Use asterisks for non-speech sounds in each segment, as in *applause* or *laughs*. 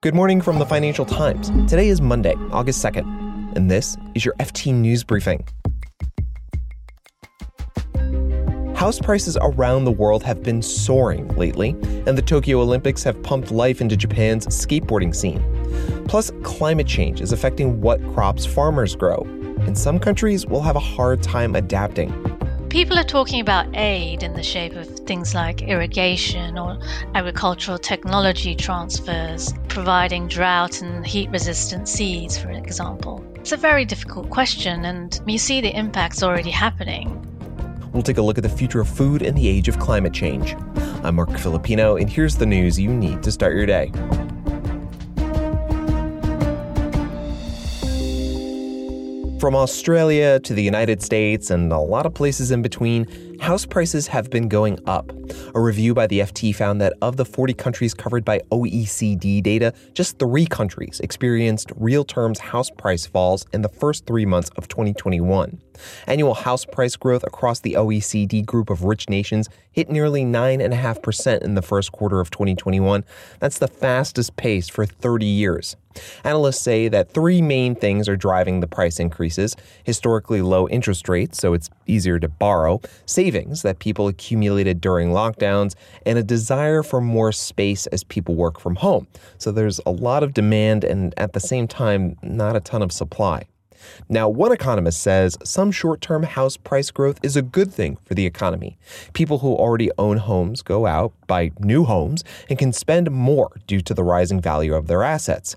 Good morning from the Financial Times. Today is Monday, August 2nd, and this is your FT News Briefing. House prices around the world have been soaring lately, and the Tokyo Olympics have pumped life into Japan's skateboarding scene. Plus, climate change is affecting what crops farmers grow, and some countries will have a hard time adapting. People are talking about aid in the shape of things like irrigation or agricultural technology transfers, providing drought and heat resistant seeds, for example. It's a very difficult question, and you see the impacts already happening. We'll take a look at the future of food in the age of climate change. I'm Marc Filippino, and here's the news you need to start your day. From Australia to the United States and a lot of places in between, house prices have been going up. A review by the FT found that of the 40 countries covered by OECD data, just three countries experienced real terms house price falls in the first three months of 2021. Annual house price growth across the OECD group of rich nations hit nearly 9.5% in the first quarter of 2021. That's the fastest pace for 30 years. Analysts say that three main things are driving the price increases historically low interest rates, so it's easier to borrow, savings that people accumulated during lockdowns, and a desire for more space as people work from home. So there's a lot of demand and at the same time, not a ton of supply. Now, one economist says some short term house price growth is a good thing for the economy. People who already own homes go out, buy new homes, and can spend more due to the rising value of their assets.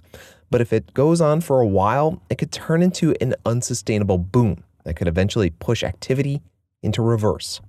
But if it goes on for a while, it could turn into an unsustainable boom that could eventually push activity into reverse.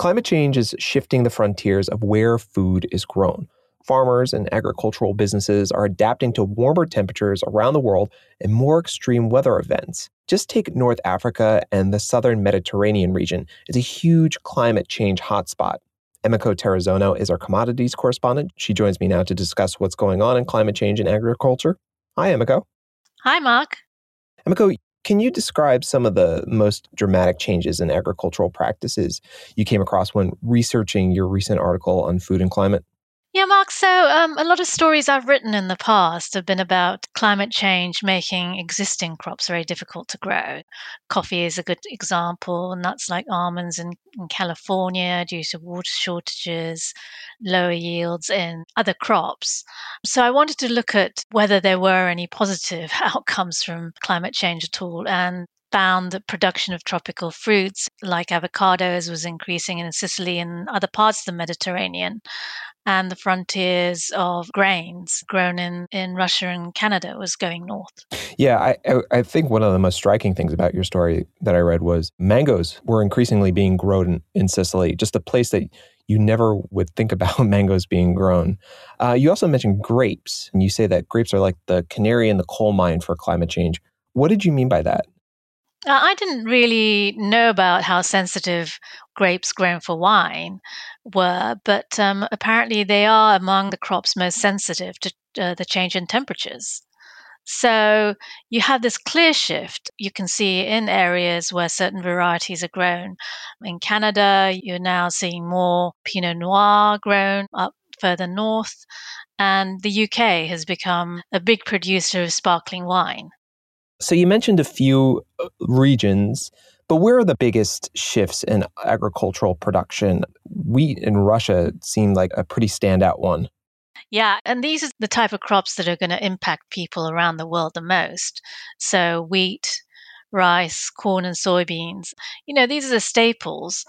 Climate change is shifting the frontiers of where food is grown. Farmers and agricultural businesses are adapting to warmer temperatures around the world and more extreme weather events. Just take North Africa and the southern Mediterranean region. It's a huge climate change hotspot. Emiko Terazono is our commodities correspondent. She joins me now to discuss what's going on in climate change and agriculture. Hi, Emiko. Hi, Marc. Emiko, can you describe some of the most dramatic changes in agricultural practices you came across when researching your recent article on food and climate? Yeah, Marc. So, um, a lot of stories I've written in the past have been about climate change making existing crops very difficult to grow. Coffee is a good example, nuts like almonds in, in California due to water shortages, lower yields in other crops. So, I wanted to look at whether there were any positive *laughs* outcomes from climate change at all. And found that production of tropical fruits like avocados was increasing in Sicily and other parts of the Mediterranean and the frontiers of grains grown in, in Russia and Canada was going north. Yeah, I, I think one of the most striking things about your story that I read was mangoes were increasingly being grown in, in Sicily, just a place that you never would think about *laughs* mangoes being grown. Uh, you also mentioned grapes, and you say that grapes are like the canary in the coal mine for climate change. What did you mean by that? Uh, I didn't really know about how sensitive grapes grown for wine were, but um, apparently they are among the crops most sensitive to uh, the change in temperatures. So you have this clear shift you can see in areas where certain varieties are grown. In Canada, you're now seeing more Pinot Noir grown up further north, and the UK has become a big producer of sparkling wine. So you mentioned a few uh, regions, but where are the biggest shifts in agricultural production? Wheat in Russia seemed like a pretty standout one. Yeah, and these are the type of crops that are going to impact people around the world the most. So, wheat, rice, corn, and soybeans. You know, these are the staples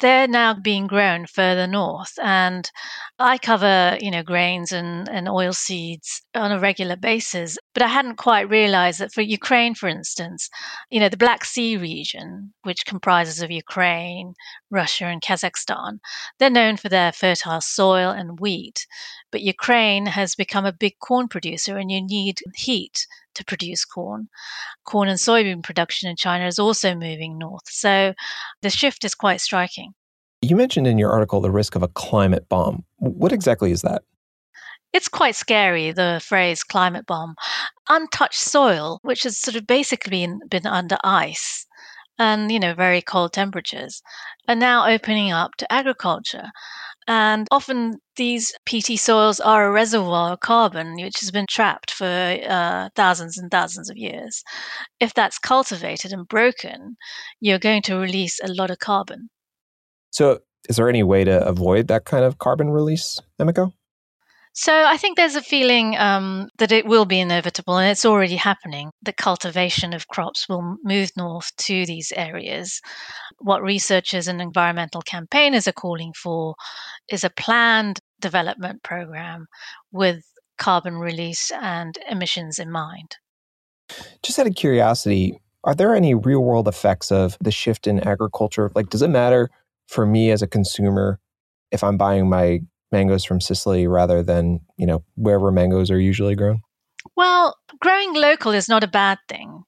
they're now being grown further north. And I cover, you know, grains and, and oil seeds on a regular basis. But I hadn't quite realized that for Ukraine, for instance, you know, the Black Sea region, which comprises of Ukraine, Russia, and Kazakhstan, they're known for their fertile soil and wheat. But Ukraine has become a big corn producer, and you need heat to produce corn. Corn and soybean production in China is also moving north. So the shift is quite striking. You mentioned in your article the risk of a climate bomb. What exactly is that? It's quite scary, the phrase climate bomb. Untouched soil, which has sort of basically been, been under ice, and, you know, very cold temperatures, are now opening up to agriculture. And often these peaty soils are a reservoir of carbon which has been trapped for uh, thousands and thousands of years. If that's cultivated and broken, you're going to release a lot of carbon. So, is there any way to avoid that kind of carbon release, Emiko? So I think there's a feeling um, that it will be inevitable, and it's already happening. The cultivation of crops will move north to these areas. What researchers and environmental campaigners are calling for is a planned development program with carbon release and emissions in mind. Just out of curiosity, are there any real world effects of the shift in agriculture? Like, does it matter for me as a consumer if I'm buying my mangoes from Sicily rather than, you know, wherever mangoes are usually grown? Well, growing local is not a bad thing.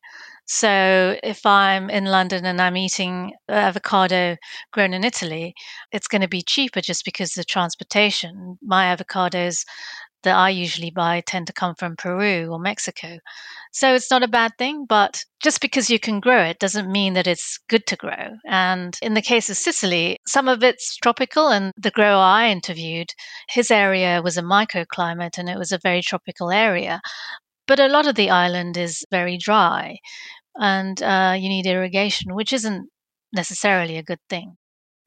So if I'm in London and I'm eating avocado grown in Italy, it's going to be cheaper just because the transportation. My avocados that I usually buy tend to come from Peru or Mexico. So it's not a bad thing, but just because you can grow it doesn't mean that it's good to grow. And in the case of Sicily, some of it's tropical. And the grower I interviewed, his area was a microclimate and it was a very tropical area. But a lot of the island is very dry and uh, you need irrigation, which isn't necessarily a good thing.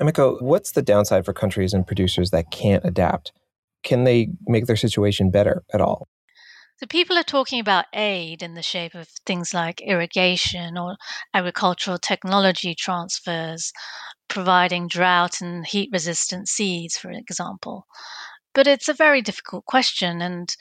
Emiko, what's the downside for countries and producers that can't adapt? Can they make their situation better at all? So people are talking about aid in the shape of things like irrigation or agricultural technology transfers, providing drought and heat resistant seeds, for example. But it's a very difficult question, and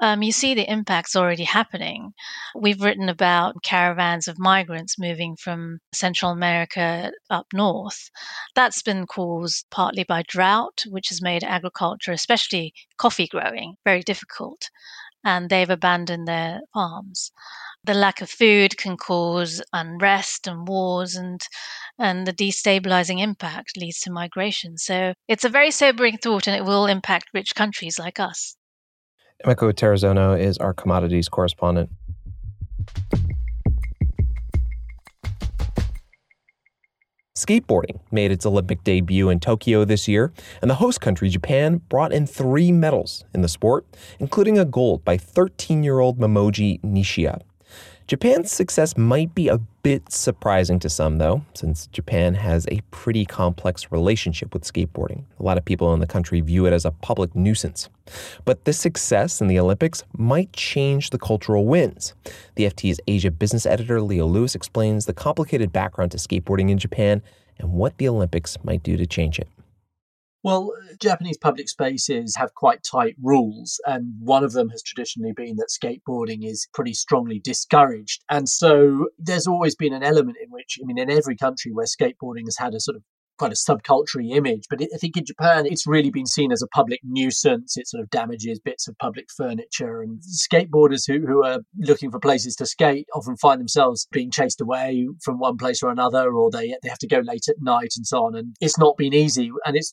um, you see the impacts already happening. We've written about caravans of migrants moving from Central America up north. That's been caused partly by drought, which has made agriculture, especially coffee growing, very difficult and they've abandoned their farms. The lack of food can cause unrest and wars, and and the destabilizing impact leads to migration. So it's a very sobering thought, and it will impact rich countries like us. Emiko Terazono is our commodities correspondent. Skateboarding made its Olympic debut in Tokyo this year, and the host country, Japan, brought in three medals in the sport, including a gold by 13 year old Momiji Nishiya. Japan's success might be a bit surprising to some, though, since Japan has a pretty complex relationship with skateboarding. A lot of people in the country view it as a public nuisance. But this success in the Olympics might change the cultural winds. The FT's Asia business editor Leo Lewis explains the complicated background to skateboarding in Japan and what the Olympics might do to change it. Well, Japanese public spaces have quite tight rules, and one of them has traditionally been that skateboarding is pretty strongly discouraged. And so there's always been an element in which, I mean, in every country where skateboarding has had a sort of quite a subculture image. But I think in Japan, it's really been seen as a public nuisance. It sort of damages bits of public furniture. And skateboarders who, who are looking for places to skate often find themselves being chased away from one place or another, or they, they have to go late at night and so on. And it's not been easy. And it's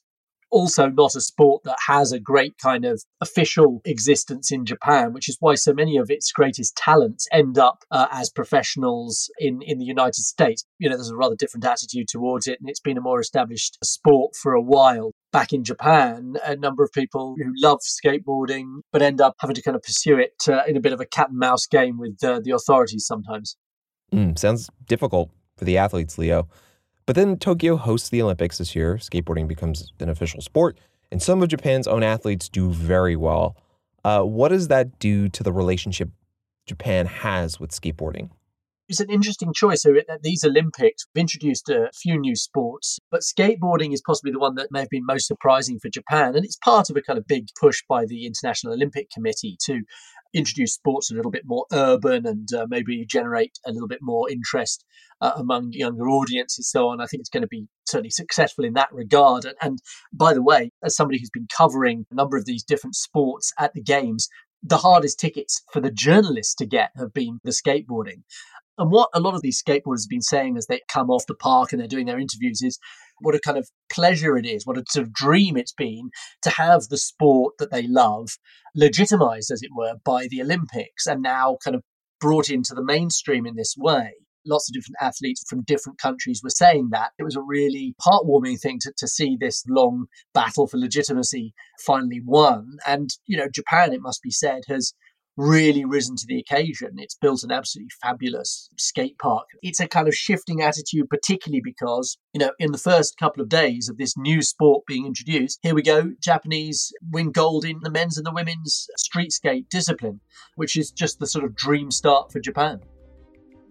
also not a sport that has a great kind of official existence in Japan, which is why so many of its greatest talents end up uh, as professionals in, in the United States. You know, there's a rather different attitude towards it, and it's been a more established sport for a while. Back in Japan, a number of people who love skateboarding but end up having to kind of pursue it uh, in a bit of a cat and mouse game with uh, the authorities sometimes. Mm, sounds difficult for the athletes, Leo. But then Tokyo hosts the Olympics this year. Skateboarding becomes an official sport, and some of Japan's own athletes do very well. Uh, what does that do to the relationship Japan has with skateboarding? It's an interesting choice. So at these Olympics, we've introduced a few new sports, but skateboarding is possibly the one that may have been most surprising for Japan. And it's part of a kind of big push by the International Olympic Committee to introduce sports a little bit more urban and uh, maybe generate a little bit more interest uh, among younger audiences so on i think it's going to be certainly successful in that regard and, and by the way as somebody who's been covering a number of these different sports at the games the hardest tickets for the journalists to get have been the skateboarding and what a lot of these skateboarders have been saying as they come off the park and they're doing their interviews is what a kind of pleasure it is, what a sort of dream it's been to have the sport that they love legitimized, as it were, by the Olympics and now kind of brought into the mainstream in this way. lots of different athletes from different countries were saying that. It was a really heartwarming thing to, to see this long battle for legitimacy finally won. And, you know, Japan, it must be said, has really risen to the occasion. It's built an absolutely fabulous skate park. It's a kind of shifting attitude, particularly because, you know, in the first couple of days of this new sport being introduced, here we go, Japanese win gold in the men's and the women's street skate discipline, which is just the sort of dream start for Japan.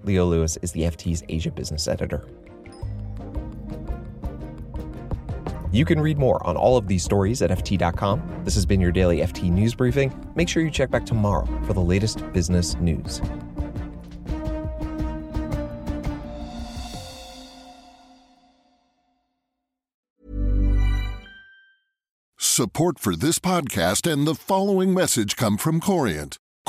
Leo Lewis is the FT's Asia business editor. You can read more on all of these stories at FT.com. This has been your daily FT news briefing. Make sure you check back tomorrow for the latest business news. Support for this podcast and the following message come from Corient.